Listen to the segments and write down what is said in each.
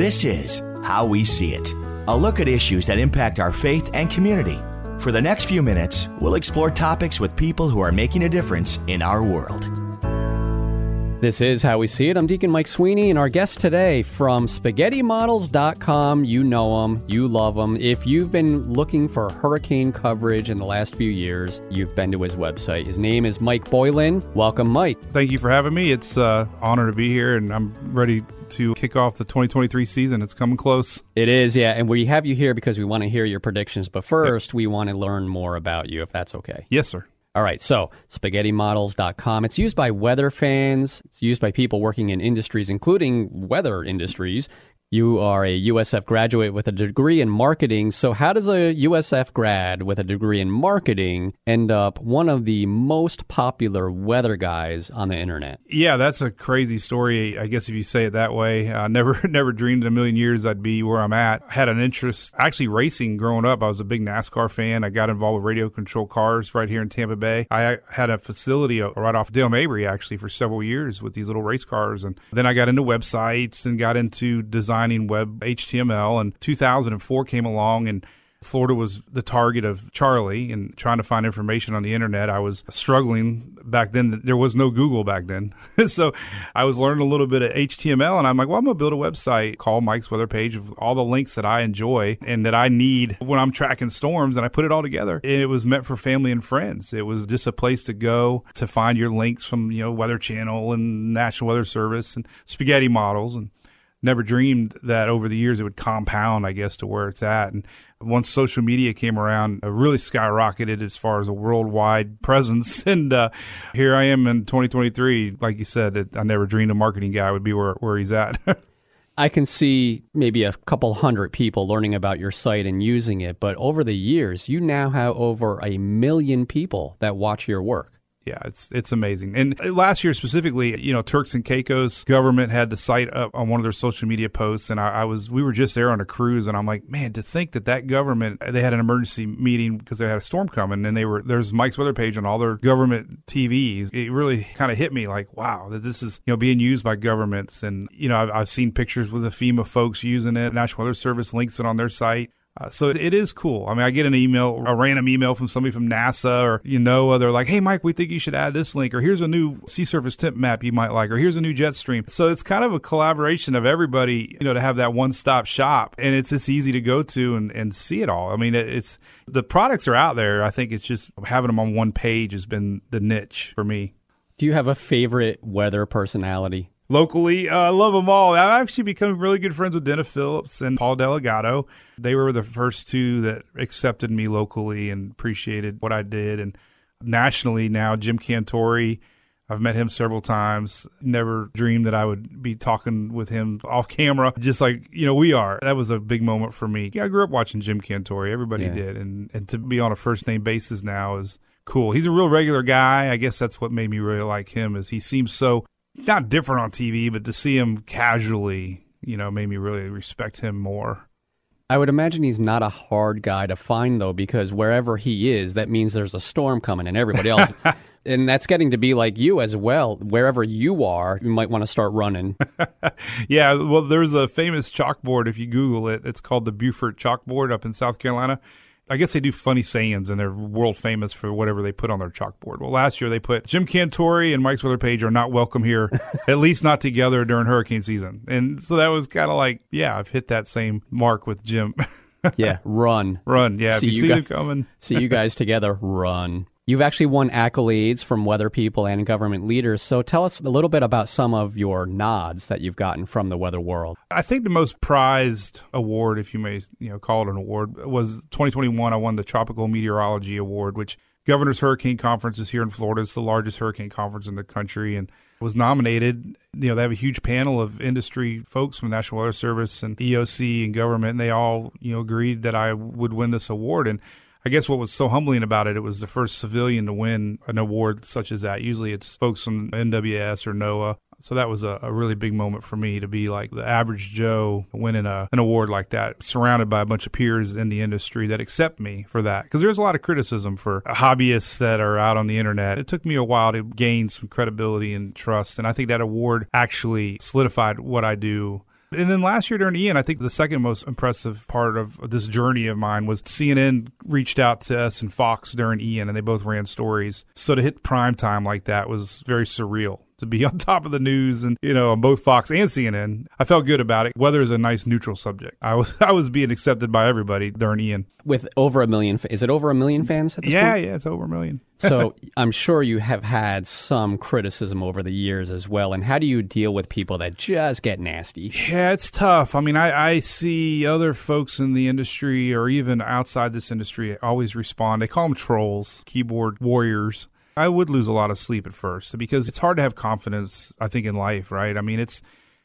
This is How We See It, a look at issues that impact our faith and community. For the next few minutes, we'll explore topics with people who are making a difference in our world. This is How We See It. I'm Deacon Mike Sweeney, and our guest today from SpaghettiModels.com. You know them, you love them. If you've been looking for hurricane coverage in the last few years, you've been to his website. His name is Mike Boylan. Welcome, Mike. Thank you for having me. It's an uh, honor to be here, and I'm ready to kick off the 2023 season. It's coming close. It is, yeah. And we have you here because we want to hear your predictions. But first, we want to learn more about you, if that's okay. Yes, sir. All right, so spaghettimodels.com. It's used by weather fans. It's used by people working in industries, including weather industries. You are a USF graduate with a degree in marketing. So, how does a USF grad with a degree in marketing end up one of the most popular weather guys on the internet? Yeah, that's a crazy story. I guess if you say it that way, I uh, never never dreamed in a million years I'd be where I'm at. I had an interest actually racing growing up. I was a big NASCAR fan. I got involved with radio control cars right here in Tampa Bay. I had a facility uh, right off Dale Mabry actually for several years with these little race cars, and then I got into websites and got into design designing web HTML. And 2004 came along and Florida was the target of Charley and trying to find information on the internet. I was struggling back then. There was no Google back then. so I was learning a little bit of HTML and I'm like, well, I'm going to build a website called Mike's Weather Page of all the links that I enjoy and that I need when I'm tracking storms. And I put it all together. And it was meant for family and friends. It was just a place to go to find your links from, you know, Weather Channel and National Weather Service and spaghetti models and never dreamed that over the years it would compound, I guess, to where it's at. And once social media came around, it really skyrocketed as far as a worldwide presence. And uh, here I am in 2023. Like you said, it, I never dreamed a marketing guy would be where, where he's at. I can see maybe a couple hundred people learning about your site and using it, but over the years, you now have over a million people that watch your work yeah, it's it's amazing. And uh, last year specifically, you know, Turks and Caicos government had the site up on one of their social media posts, and I, I, was we were just there on a cruise, and I'm like, man, to think that that government uh, they had an emergency meeting because they had a storm coming, and they were there's Mike's weather page on all their government TVs. It really kind of hit me like, wow, that this is you know being used by governments, and you know I've, I've seen pictures with the FEMA folks using it. National Weather Service links it on their site. Uh, so it is cool. I mean, I get an email, a random email from somebody from NASA or you know, they're like, "Hey, Mike, we think you should add this link," or "Here's a new sea surface temp map you might like," or "Here's a new jet stream." So it's kind of a collaboration of everybody, you know, to have that one-stop shop, and it's just easy to go to and, and see it all. I mean, it's the products are out there. I think it's just having them on one page has been the niche for me. Do you have a favorite weather personality? Locally. Uh, I uh, love them all. I've actually become really good friends with Dennis Phillips and Paul Dellegatto. They were the first two that accepted me locally and appreciated what I did. And nationally now, Jim Cantore. I've met him several times. Never dreamed that I would be talking with him off camera, just like you know we are. That was a big moment for me. Yeah, I grew up watching Jim Cantore. Everybody yeah. did, and and to be on a first name basis now is cool. He's a real regular guy. I guess that's what made me really like him. Is he seems so not different on TV, but to see him casually, you know, made me really respect him more. I would imagine he's not a hard guy to find though, because wherever he is, that means there's a storm coming, and everybody else. and that's getting to be like you as well. Wherever you are, you might want to start running. yeah, well, there's a famous chalkboard if you Google it. It's called the Beaufort Chalkboard up in South Carolina. I guess they do funny sayings and they're world famous for whatever they put on their chalkboard. Well, last year they put Jim Cantore and Mike's Weather Page are not welcome here, at least not together during hurricane season. And so that was kind of like, yeah, I've hit that same mark with Jim. yeah, run. Run. Yeah, see if you, you see guys, them coming. see you guys together, run. You've actually won accolades from weather people and government leaders. So tell us a little bit about some of your nods that you've gotten from the weather world. I think the most prized award, if you may, you know, call it an award, was 2021. I won the Tropical Meteorology Award, which Governor's Hurricane Conference is here in Florida. It's the largest hurricane conference in the country, and was nominated. You know, they have a huge panel of industry folks from the National Weather Service and EOC and government, and they all, you know, agreed that I would win this award. And I guess what was so humbling about it, it was the first civilian to win an award such as that. Usually it's folks from NWS or NOAA. So that was a, a, really big moment for me to be like the average Joe winning a, an award like that, surrounded by a bunch of peers in the industry that accept me for that. Because there's a lot of criticism for hobbyists that are out on the internet. It took me a while to gain some credibility and trust. And I think that award actually solidified what I do And then last year during Ian, I think the second most impressive part of this journey of mine was CNN reached out to us and Fox during Ian, and they both ran stories. So to hit prime time like that was very surreal to be on top of the news and you know on both Fox and CNN. I felt good about it. Weather is a nice neutral subject. I was I was being accepted by everybody during Ian. With over a million, is it over a million fans at this yeah, point? Yeah, it's over a million. so I'm sure you have had some criticism over the years as well. And how do you deal with people that just get nasty? Yeah, it's tough. I mean, I, I see other folks in the industry or even outside this industry always respond. They call them trolls, keyboard warriors. I would lose a lot of sleep at first because it's hard to have confidence, I think, in life, right? I mean, it's,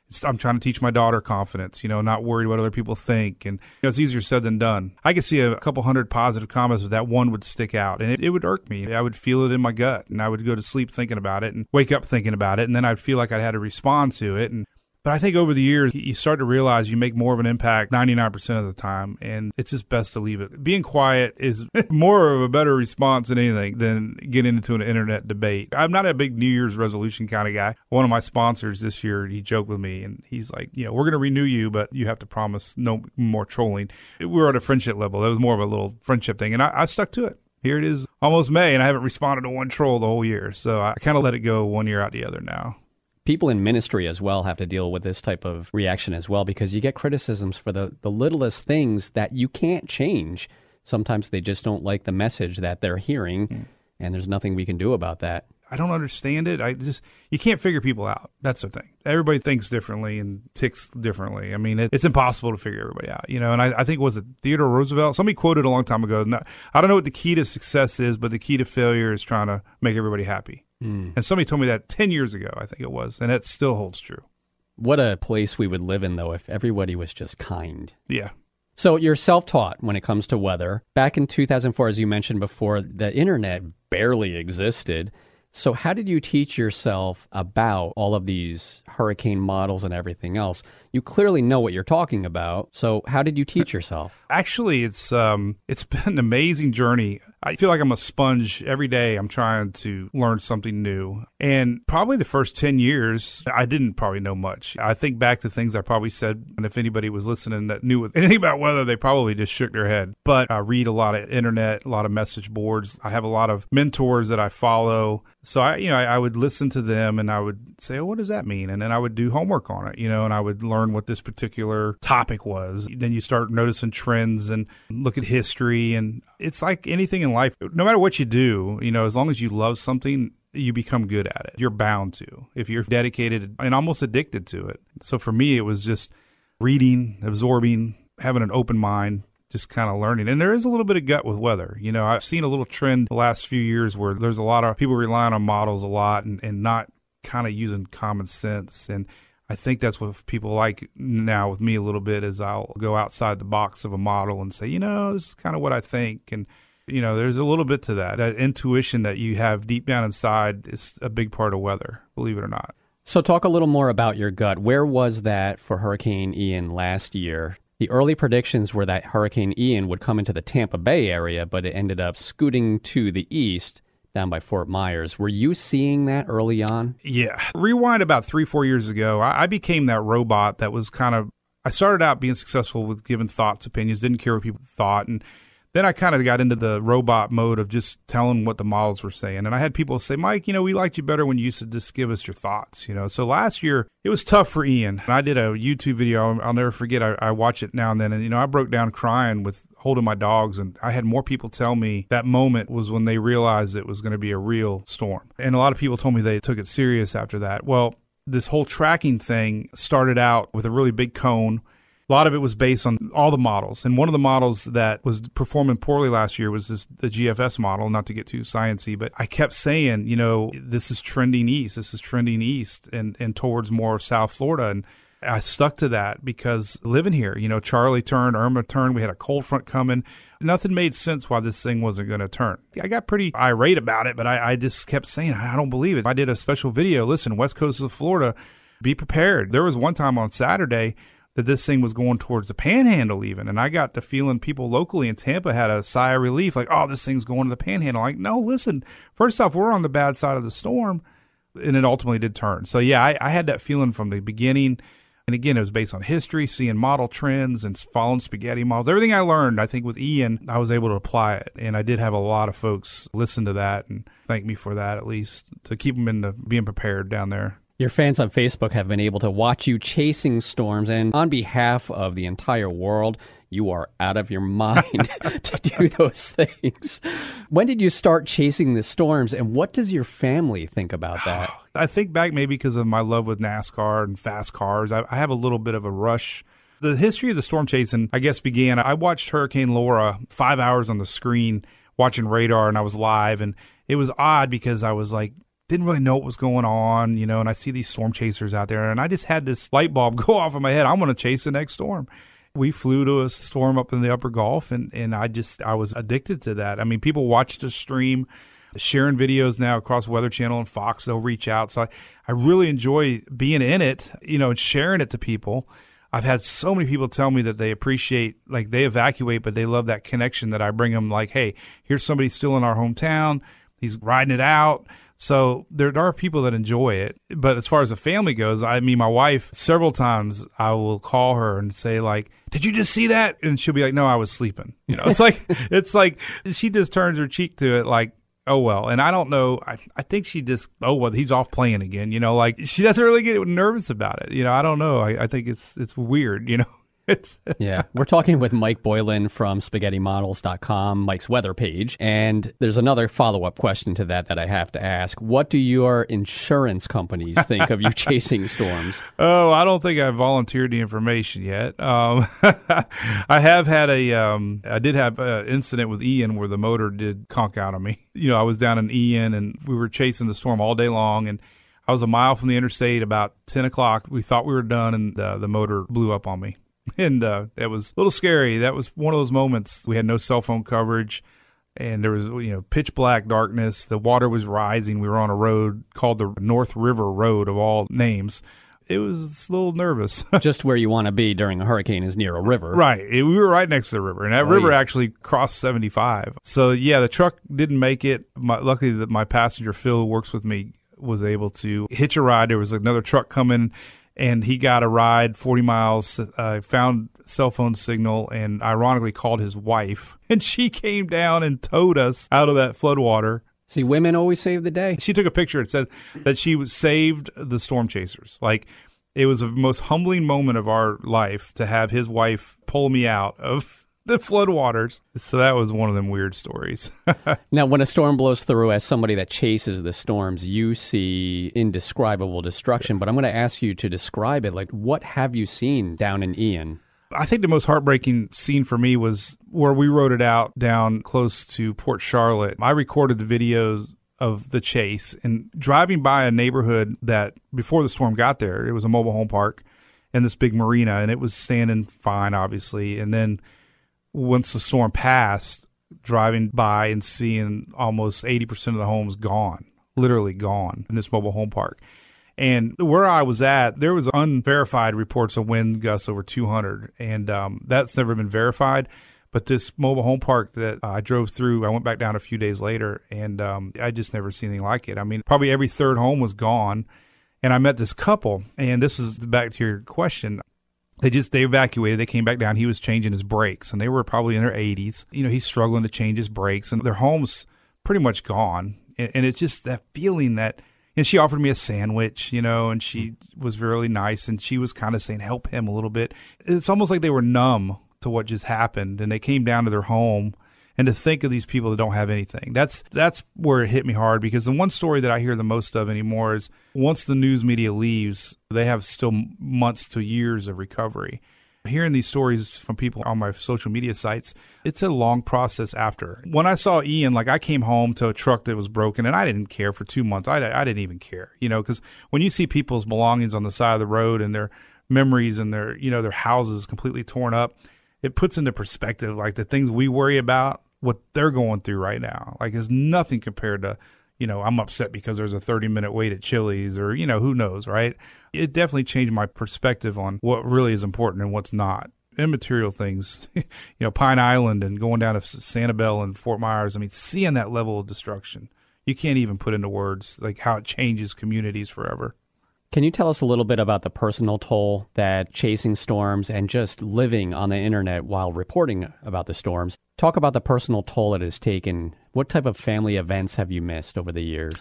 it's I'm trying to teach my daughter confidence, you know, not worried what other people think. And you know, it's easier said than done. I could see a couple hundred positive comments, but that one would stick out and it, it would irk me. I would feel it in my gut and I would go to sleep thinking about it and wake up thinking about it. And then I'd feel like I had to respond to it. And but I think over the years, you start to realize you make more of an impact 99% of the time, and it's just best to leave it. Being quiet is more of a better response than anything than getting into an internet debate. I'm not a big New Year's resolution kind of guy. One of my sponsors this year, he joked with me, and he's like, you know, we're going to renew you, but you have to promise no more trolling. We were at a friendship level. That was more of a little friendship thing, and I, I stuck to it here it is almost May, and I haven't responded to one troll the whole year. So I kind of let it go one year out the other now people in ministry as well have to deal with this type of reaction as well because you get criticisms for the, the littlest things that you can't change. Sometimes they just don't like the message that they're hearing, mm. and there's nothing we can do about that. I don't understand it. I just you can't figure people out. That's the thing. Everybody thinks differently and ticks differently. I mean, it, it's impossible to figure everybody out. You know, and I, I think was it Theodore Roosevelt. Somebody quoted a long time ago. I don't know what the key to success is, but the key to failure is trying to make everybody happy. Mm. And somebody told me that 10 years ago, I think it was, and it still holds true. What a place we would live in, though, if everybody was just kind. Yeah. So you're self taught when it comes to weather. Back in 2004, as you mentioned before, the internet barely existed. So, how did you teach yourself about all of these hurricane models and everything else? You clearly know what you're talking about. So, how did you teach yourself? Actually, it's um, it's been an amazing journey. I feel like I'm a sponge every day. I'm trying to learn something new. And probably the first 10 years, I didn't probably know much. I think back to things I probably said, and if anybody was listening that knew anything about weather, they probably just shook their head. But I read a lot of internet, a lot of message boards. I have a lot of mentors that I follow. So I, you know, I, I would listen to them and I would say, oh, what does that mean? And then I would do homework on it, you know, and I would learn what this particular topic was. Then you start noticing trends and look at history. And it's like anything in life, no matter what you do, you know, as long as you love something, you become good at it. You're bound to if you're dedicated and almost addicted to it. So for me, it was just reading, absorbing, having an open mind, just kind of learning. And there is a little bit of gut with weather. You know, I've seen a little trend the last few years where there's a lot of people relying on models a lot and, and not kind of using common sense. And I think that's what people like now with me a little bit is I'll go outside the box of a model and say, you know, this is kind of what I think. And you know, there's a little bit to that. That intuition that you have deep down inside is a big part of weather, believe it or not. So, talk a little more about your gut. Where was that for Hurricane Ian last year? The early predictions were that Hurricane Ian would come into the Tampa Bay area, but it ended up scooting to the east down by Fort Myers. Were you seeing that early on? Yeah. Rewind about three, four years ago, I became that robot that was kind of. I started out being successful with giving thoughts, opinions, didn't care what people thought. And then I kind of got into the robot mode of just telling what the models were saying. And I had people say, Mike, you know, we liked you better when you used to just give us your thoughts, you know. So last year, it was tough for Ian. And I did a YouTube video. I'll, I'll never forget. I, I, watch it now and then. And, you know, I broke down crying with holding my dogs. And I had more people tell me that moment was when they realized it was going to be a real storm. And a lot of people told me they took it serious after that. Well, this whole tracking thing started out with a really big cone a lot of it was based on all the models. And one of the models that was performing poorly last year was this, the GFS model, not to get too sciency, but I kept saying, you know, this is trending east. This is trending east and, and towards more of South Florida. And I stuck to that because living here, you know, Charley turned, Irma turned, we had a cold front coming. Nothing made sense why this thing wasn't going to turn. I got pretty irate about it, but I, I just kept saying, I don't believe it. I did a special video. Listen, West Coast of Florida, be prepared. There was one time on Saturday that this thing was going towards the panhandle even and i got the feeling people locally in tampa had a sigh of relief like oh this thing's going to the panhandle like no listen first off we're on the bad side of the storm and it ultimately did turn so yeah i, I had that feeling from the beginning And again, it was based on history, seeing model trends and following spaghetti models. Everything I learned, I think with Ian, I was able to apply it. And I did have a lot of folks listen to that and thank me for that at least to keep them into being prepared down there. Your fans on Facebook have been able to watch you chasing storms, and on behalf of the entire world, you are out of your mind to do those things. When did you start chasing the storms, and what does your family think about that? I think back maybe because of my love with NASCAR and fast cars. I, I have a little bit of a rush. The history of the storm chasing, I guess, began. I watched Hurricane Laura five hours on the screen watching radar, and I was live, and it was odd because I was like, didn't really know what was going on, you know, and I see these storm chasers out there, and I just had this light bulb go off in my head. I'm going to chase the next storm. We flew to a storm up in the upper Gulf, and, and I just, I was addicted to that. I mean, people watch the stream, sharing videos now across Weather Channel and Fox, they'll reach out. So I, I really enjoy being in it, you know, and sharing it to people. I've had so many people tell me that they appreciate, like they evacuate, but they love that connection that I bring them. Like, hey, here's somebody still in our hometown. He's riding it out. So there are people that enjoy it. But as far as the family goes, I mean, my wife, several times I will call her and say, like, did you just see that? And she'll be like, no, I was sleeping. You know, it's like, it's like she just turns her cheek to it, like, oh well and i don't know I, I think she just oh well he's off playing again you know like she doesn't really get nervous about it you know i don't know i, I think it's it's weird you know yeah. We're talking with Mike Boylan from spaghettimodels.com, Mike's weather page. And there's another follow up question to that that I have to ask. What do your insurance companies think of you chasing storms? Oh, I don't think I volunteered the information yet. Um, I have had a, um, I did have an incident with Ian where the motor did conk out on me. You know, I was down in Ian and we were chasing the storm all day long. And I was a mile from the interstate about 10 o'clock. We thought we were done and uh, the motor blew up on me. and uh, that was a little scary. That was one of those moments. We had no cell phone coverage, and there was you know pitch black darkness. The water was rising. We were on a road called the North River Road of all names. It was a little nervous. Just where you want to be during a hurricane is near a river. Right. It, we were right next to the river, and that oh, river yeah. actually crossed 75. So, yeah, the truck didn't make it. My, luckily, that my passenger, Phil, who works with me, was able to hitch a ride. There was another truck coming and he got a ride 40 miles, uh, found cell phone signal, and ironically called his wife. And she came down and towed us out of that floodwater. See, women always save the day. She took a picture. It said that she saved the storm chasers. Like, it was the most humbling moment of our life to have his wife pull me out of the floodwaters. So that was one of them weird stories. now, when a storm blows through, as somebody that chases the storms, you see indescribable destruction. But I'm going to ask you to describe it. Like, what have you seen down in Ian? I think the most heartbreaking scene for me was where we rode it out down close to Port Charlotte. I recorded the videos of the chase and driving by a neighborhood that before the storm got there, it was a mobile home park and this big marina, and it was standing fine, obviously. And then once the storm passed, driving by and seeing almost 80% of the homes gone, literally gone in this mobile home park. And where I was at, there was unverified reports of wind gusts over 200, and um, that's never been verified. But this mobile home park that I drove through, I went back down a few days later, and um, I just never seen anything like it. I mean, probably every third home was gone. And I met this couple, and this is back to your question they just they evacuated. They came back down. He was changing his brakes and they were probably in their 80s you know he's struggling to change his brakes and their home's pretty much gone. And, and it's just that feeling that and she offered me a sandwich you know and she mm-hmm. was really nice and she was kind of saying help him a little bit. It's almost like they were numb to what just happened and they came down to their home and to think of these people that don't have anything. That's that's where it hit me hard because the one story that I hear the most of anymore is once the news media leaves, they have still months to years of recovery. Hearing these stories from people on my social media sites, it's a long process after. When I saw Ian, like I came home to a truck that was broken and I didn't care for two months. I, I didn't even care, you know, because when you see people's belongings on the side of the road and their memories and their, you know, their houses completely torn up, it puts into perspective like the things we worry about what they're going through right now. Like it's nothing compared to, you know, I'm upset because there's a 30 minute wait at Chili's or, you know, who knows, right? It definitely changed my perspective on what really is important and what's not. Immaterial things, you know, Pine Island and going down to Sanibel and Fort Myers. I mean, seeing that level of destruction, you can't even put into words like how it changes communities forever. Can you tell us a little bit about the personal toll that chasing storms and just living on the internet while reporting about the storms? Talk about the personal toll it has taken. What type of family events have you missed over the years?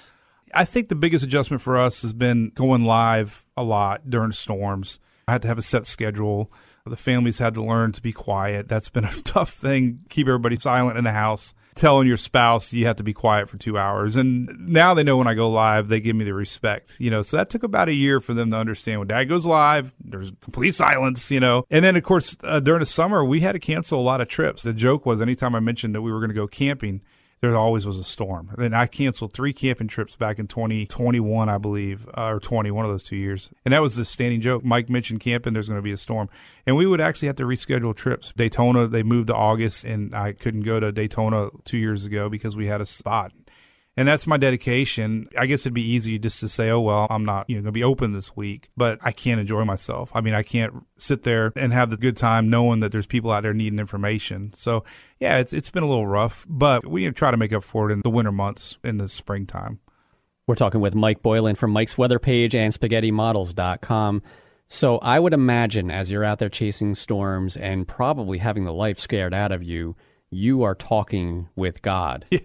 I think the biggest adjustment for us has been going live a lot during storms. I had to have a set schedule. The families had to learn to be quiet. That's been a tough thing. Keep everybody silent in the house. Telling your spouse you have to be quiet for two hours. And now they know when I go live, they give me the respect, you know. So that took about a year for them to understand when dad goes live, there's complete silence, you know. And then, of course, uh, during the summer, we had to cancel a lot of trips. The joke was anytime I mentioned that we were going to go camping, there always was a storm. And I canceled three camping trips back in 2021, I believe, uh, or 20, one of those two years. And that was the standing joke. Mike mentioned camping, there's going to be a storm. And we would actually have to reschedule trips. Daytona, they moved to August, and I couldn't go to Daytona two years ago because we had a spot and that's my dedication. I guess it'd be easy just to say, "Oh well, I'm not, you know, going to be open this week," but I can't enjoy myself. I mean, I can't sit there and have the good time knowing that there's people out there needing information. So, yeah, it's it's been a little rough, but we try to make up for it in the winter months in the springtime. We're talking with Mike Boylan from Mike's Weather Page and SpaghettiModels.com. So I would imagine as you're out there chasing storms and probably having the life scared out of you, you are talking with God. Yeah.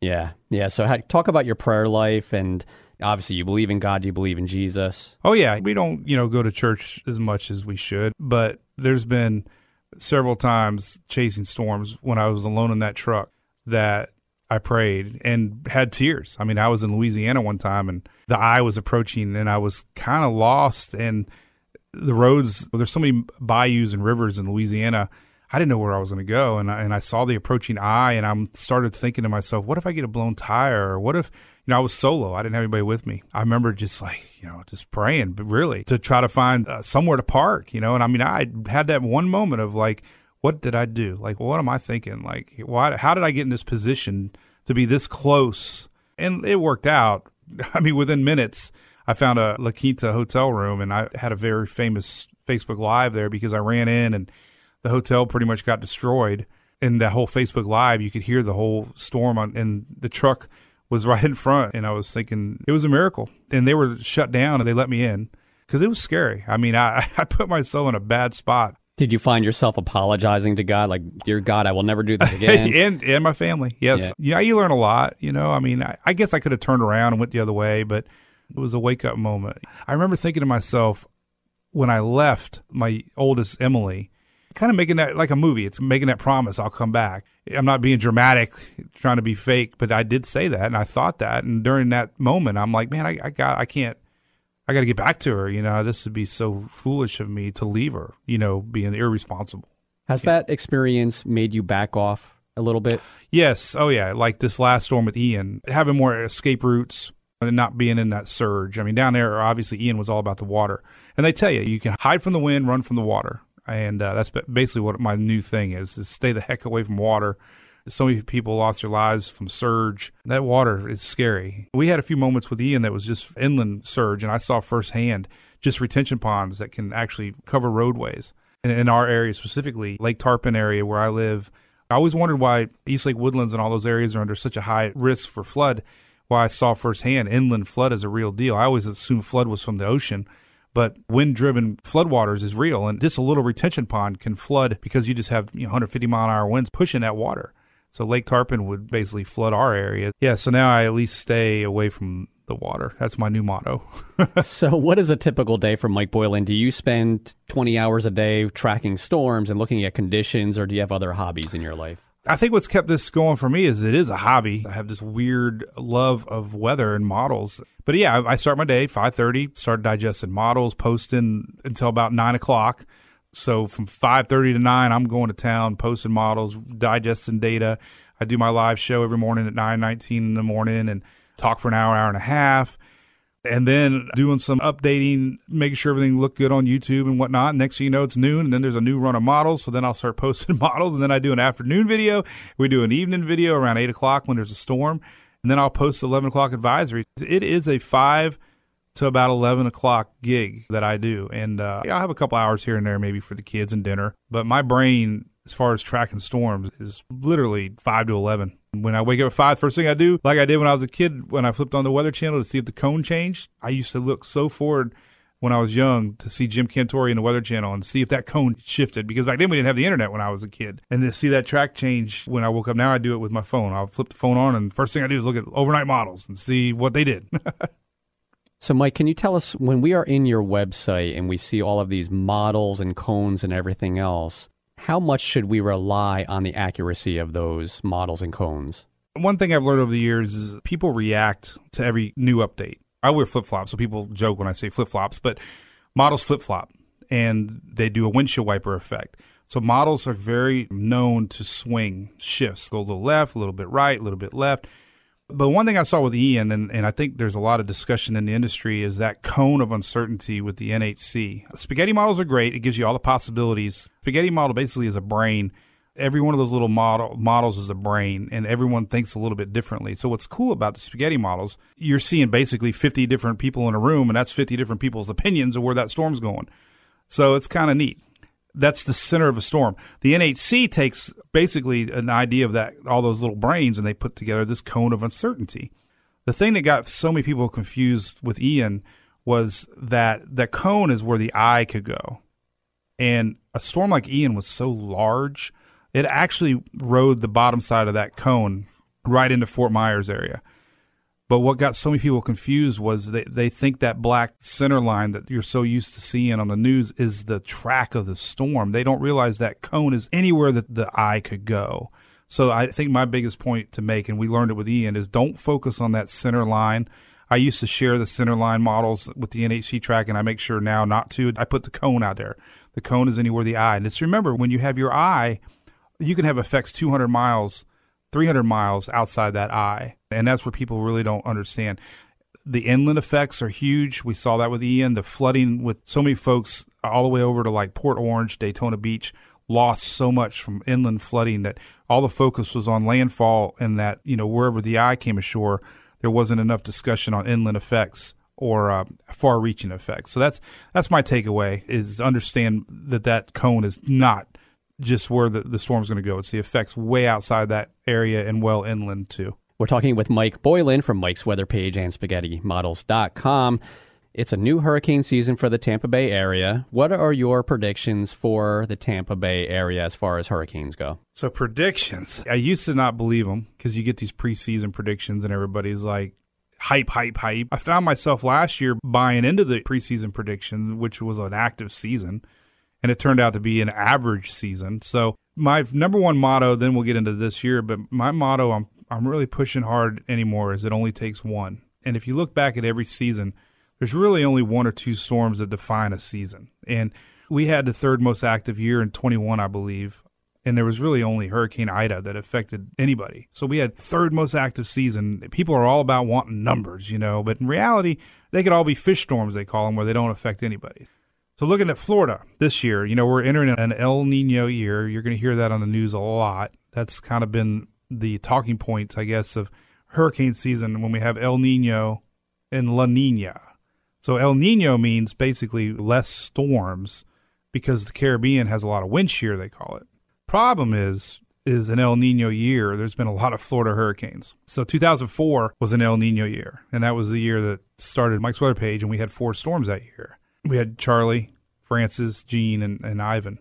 Yeah, yeah. So how, talk about your prayer life, and obviously you believe in God, you believe in Jesus. Oh yeah, we don't you know go to church as much as we should, but there's been several times chasing storms when I was alone in that truck that I prayed and had tears. I mean, I was in Louisiana one time and the eye was approaching and I was kind of lost and the roads there's so many bayous and rivers in Louisiana I didn't know where I was going to go, and I, and I saw the approaching eye, and I started thinking to myself, what if I get a blown tire, or what if you know I was solo, I didn't have anybody with me. I remember just like you know just praying, but really to try to find uh, somewhere to park, you know. And I mean, I had that one moment of like, what did I do? Like, what am I thinking? Like, why? How did I get in this position to be this close? And it worked out. I mean, within minutes. I found a La Quinta hotel room and I had a very famous Facebook Live there because I ran in and the hotel pretty much got destroyed. And that whole Facebook Live, you could hear the whole storm on, and the truck was right in front. And I was thinking it was a miracle. And they were shut down and they let me in because it was scary. I mean, I, I put myself in a bad spot. Did you find yourself apologizing to God, like, "Dear God, I will never do this again"? and and my family, yes, yeah. yeah. You learn a lot, you know. I mean, I, I guess I could have turned around and went the other way, but it was a wake up moment. I remember thinking to myself when I left my oldest Emily, kind of making that like a movie. It's making that promise I'll come back. I'm not being dramatic, trying to be fake, but I did say that and I thought that. And during that moment, I'm like, man, I, I got, I can't, I got to get back to her. You know, this would be so foolish of me to leave her. You know, being irresponsible. Has yeah. that experience made you back off a little bit? Yes. Oh yeah. Like this last storm with Ian, having more escape routes and not being in that surge. I mean, down there, obviously, Ian was all about the water. And they tell you, you can hide from the wind, run from the water and uh, that's basically what my new thing is: is stay the heck away from water. So many people lost their lives from surge. That water is scary. We had a few moments with Ian that was just inland surge, and I saw firsthand just retention ponds that can actually cover roadways. And in our area specifically, Lake Tarpon area where I live, I always wondered why East Lake Woodlands and all those areas are under such a high risk for flood. Why I saw firsthand inland flood is a real deal. I always assumed flood was from the ocean but wind driven floodwaters is real. And just a little retention pond can flood because you just have you know, 150 mile an hour winds pushing that water. So Lake Tarpon would basically flood our area. Yeah, so now I at least stay away from the water. That's my new motto. so, what is a typical day for Mike Boylan? Do you spend 20 hours a day tracking storms and looking at conditions, or do you have other hobbies in your life? I think what's kept this going for me is it is a hobby. I have this weird love of weather and models. But yeah, I start my day five thirty, start digesting models, posting until about nine o'clock. So from five thirty to nine, I'm going to town, posting models, digesting data. I do my live show every morning at nine nineteen in the morning and talk for an hour, hour and a half and then doing some updating, making sure everything looked good on YouTube and whatnot. Next thing you know, it's noon, and then there's a new run of models. So then I'll start posting models, and then I do an afternoon video. We do an evening video around eight o'clock when there's a storm, and then I'll post eleven o'clock advisory. It is a five to about 11 o'clock gig that I do. And uh, I'll have a couple hours here and there maybe for the kids and dinner. But my brain, as far as tracking storms, is literally 5 to 11 When I wake up at five, first thing I do, like I did when I was a kid, when I flipped on the Weather Channel to see if the cone changed, I used to look so forward when I was young to see Jim Cantore in the Weather Channel and see if that cone shifted because back then we didn't have the internet when I was a kid. And to see that track change when I woke up, now I do it with my phone. I'll flip the phone on and first thing I do is look at overnight models and see what they did. so, Mike, can you tell us when we are in your website and we see all of these models and cones and everything else, how much should we rely on the accuracy of those models and cones? One thing I've learned over the years is people react to every new update. I wear flip flops, so people joke when I say flip flops, but models flip flop and they do a windshield wiper effect. So models are very known to swing shifts, go a little left, a little bit right, a little bit left. But one thing I saw with Ian, and, and I think there's a lot of discussion in the industry, is that cone of uncertainty with the NHC. Spaghetti models are great. It gives you all the possibilities. Spaghetti model basically is a brain every one of those little model models is a brain and everyone thinks a little bit differently. So what's cool about the spaghetti models, you're seeing basically 50 different people in a room and that's 50 different people's opinions of where that storm's going. So it's kind of neat. That's the center of a storm. The NHC takes basically an idea of that all those little brains and they put together this cone of uncertainty. The thing that got so many people confused with Ian was that that cone is where the eye could go. And a storm like Ian was so large it actually rode the bottom side of that cone right into Fort Myers area. But what got so many people confused was they, they think that black center line that you're so used to seeing on the news is the track of the storm. They don't realize that cone is anywhere that the eye could go. So I think my biggest point to make, and we learned it with Ian, is don't focus on that center line. I used to share the center line models with the NHC track, and I make sure now not to. I put the cone out there. The cone is anywhere the eye. And just remember, when you have your eye – you can have effects 200 miles, 300 miles outside that eye. And that's where people really don't understand. The inland effects are huge. We saw that with Ian. The flooding with so many folks all the way over to like Port Orange, Daytona Beach, lost so much from inland flooding that all the focus was on landfall and that, you know, wherever the eye came ashore, there wasn't enough discussion on inland effects or uh, far-reaching effects. So that's that's my takeaway is understand that that cone is not just where the, the storm's going to go. It's the effects way outside that area and well inland too. We're talking with Mike Boylan from Mike's Weather Page and SpaghettiModels.com. It's a new hurricane season for the Tampa Bay area. What are your predictions for the Tampa Bay area as far as hurricanes go? So, predictions. I used to not believe them because you get these preseason predictions and everybody's like, hype, hype, hype. I found myself last year buying into the preseason prediction, which was an active season and it turned out to be an average season. So my number one motto, then we'll get into this year, but my motto I'm I'm really pushing hard anymore is it only takes one. And if you look back at every season, there's really only one or two storms that define a season. And we had the third most active year in 21, I believe. And there was really only Hurricane Ida that affected anybody. So we had third most active season. People are all about wanting numbers, you know, but in reality, they could all be fish storms, they call them, where they don't affect anybody. So looking at Florida this year, you know, we're entering an El Nino year. You're going to hear that on the news a lot. That's kind of been the talking points, I guess, of hurricane season when we have El Nino and La Nina. So El Nino means basically less storms because the Caribbean has a lot of wind shear, they call it. Problem is, is an El Nino year. There's been a lot of Florida hurricanes. So 2004 was an El Nino year, and that was the year that started Mike's weather page, and we had four storms that year we had Charley, Frances, Jeanne, and, and Ivan.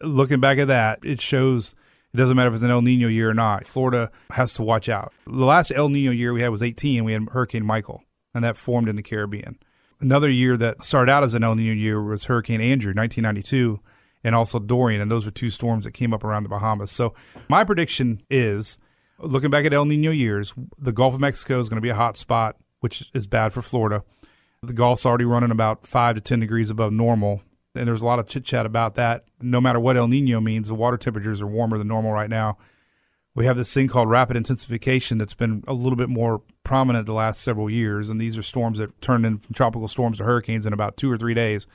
Looking back at that, it shows it doesn't matter if it's an El Nino year or not. Florida has to watch out. The last El Nino year we had was 18. We had Hurricane Michael, and that formed in the Caribbean. Another year that started out as an El Nino year was Hurricane Andrew, 1992, and also Dorian, and those were two storms that came up around the Bahamas. So my prediction is, looking back at El Nino years, the Gulf of Mexico is going to be a hot spot, which is bad for Florida. The Gulf's already running about five to 10 degrees above normal. And there's a lot of chit chat about that. No matter what El Nino means, the water temperatures are warmer than normal right now. We have this thing called rapid intensification that's been a little bit more prominent the last several years. And these are storms that turn in from tropical storms to hurricanes in about two or three days.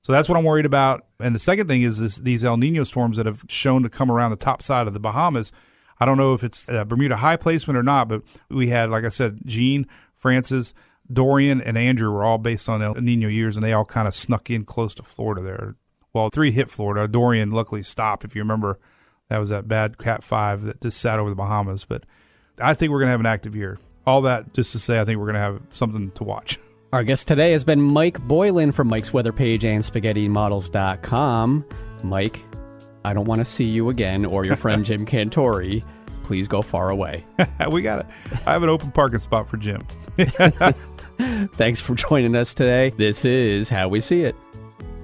So that's what I'm worried about. And the second thing is this, these El Nino storms that have shown to come around the top side of the Bahamas. I don't know if it's Bermuda high placement or not, but we had, like I said, Jeanne, Frances, Dorian and Andrew were all based on El Nino years, and they all kind of snuck in close to Florida there. Well, three hit Florida. Dorian luckily stopped. If you remember That was that bad Cat 5 that just sat over the Bahamas. But I think we're going to have an active year. All that just to say, I think we're going to have something to watch. Our guest today has been Mike Boylan from Mike's Weather Page and SpaghettiModels.com. Mike, I don't want to see you again or your friend Jim Cantore. Please go far away. we got it. I have an open parking spot for Jim. Thanks for joining us today. This is How We See It.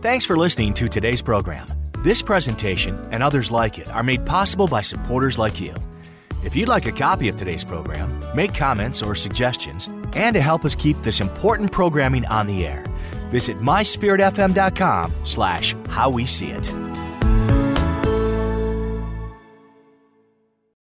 Thanks for listening to today's program. This presentation and others like it are made possible by supporters like you. If you'd like a copy of today's program, make comments or suggestions, and to help us keep this important programming on the air, visit myspiritfm.com slash how we see it.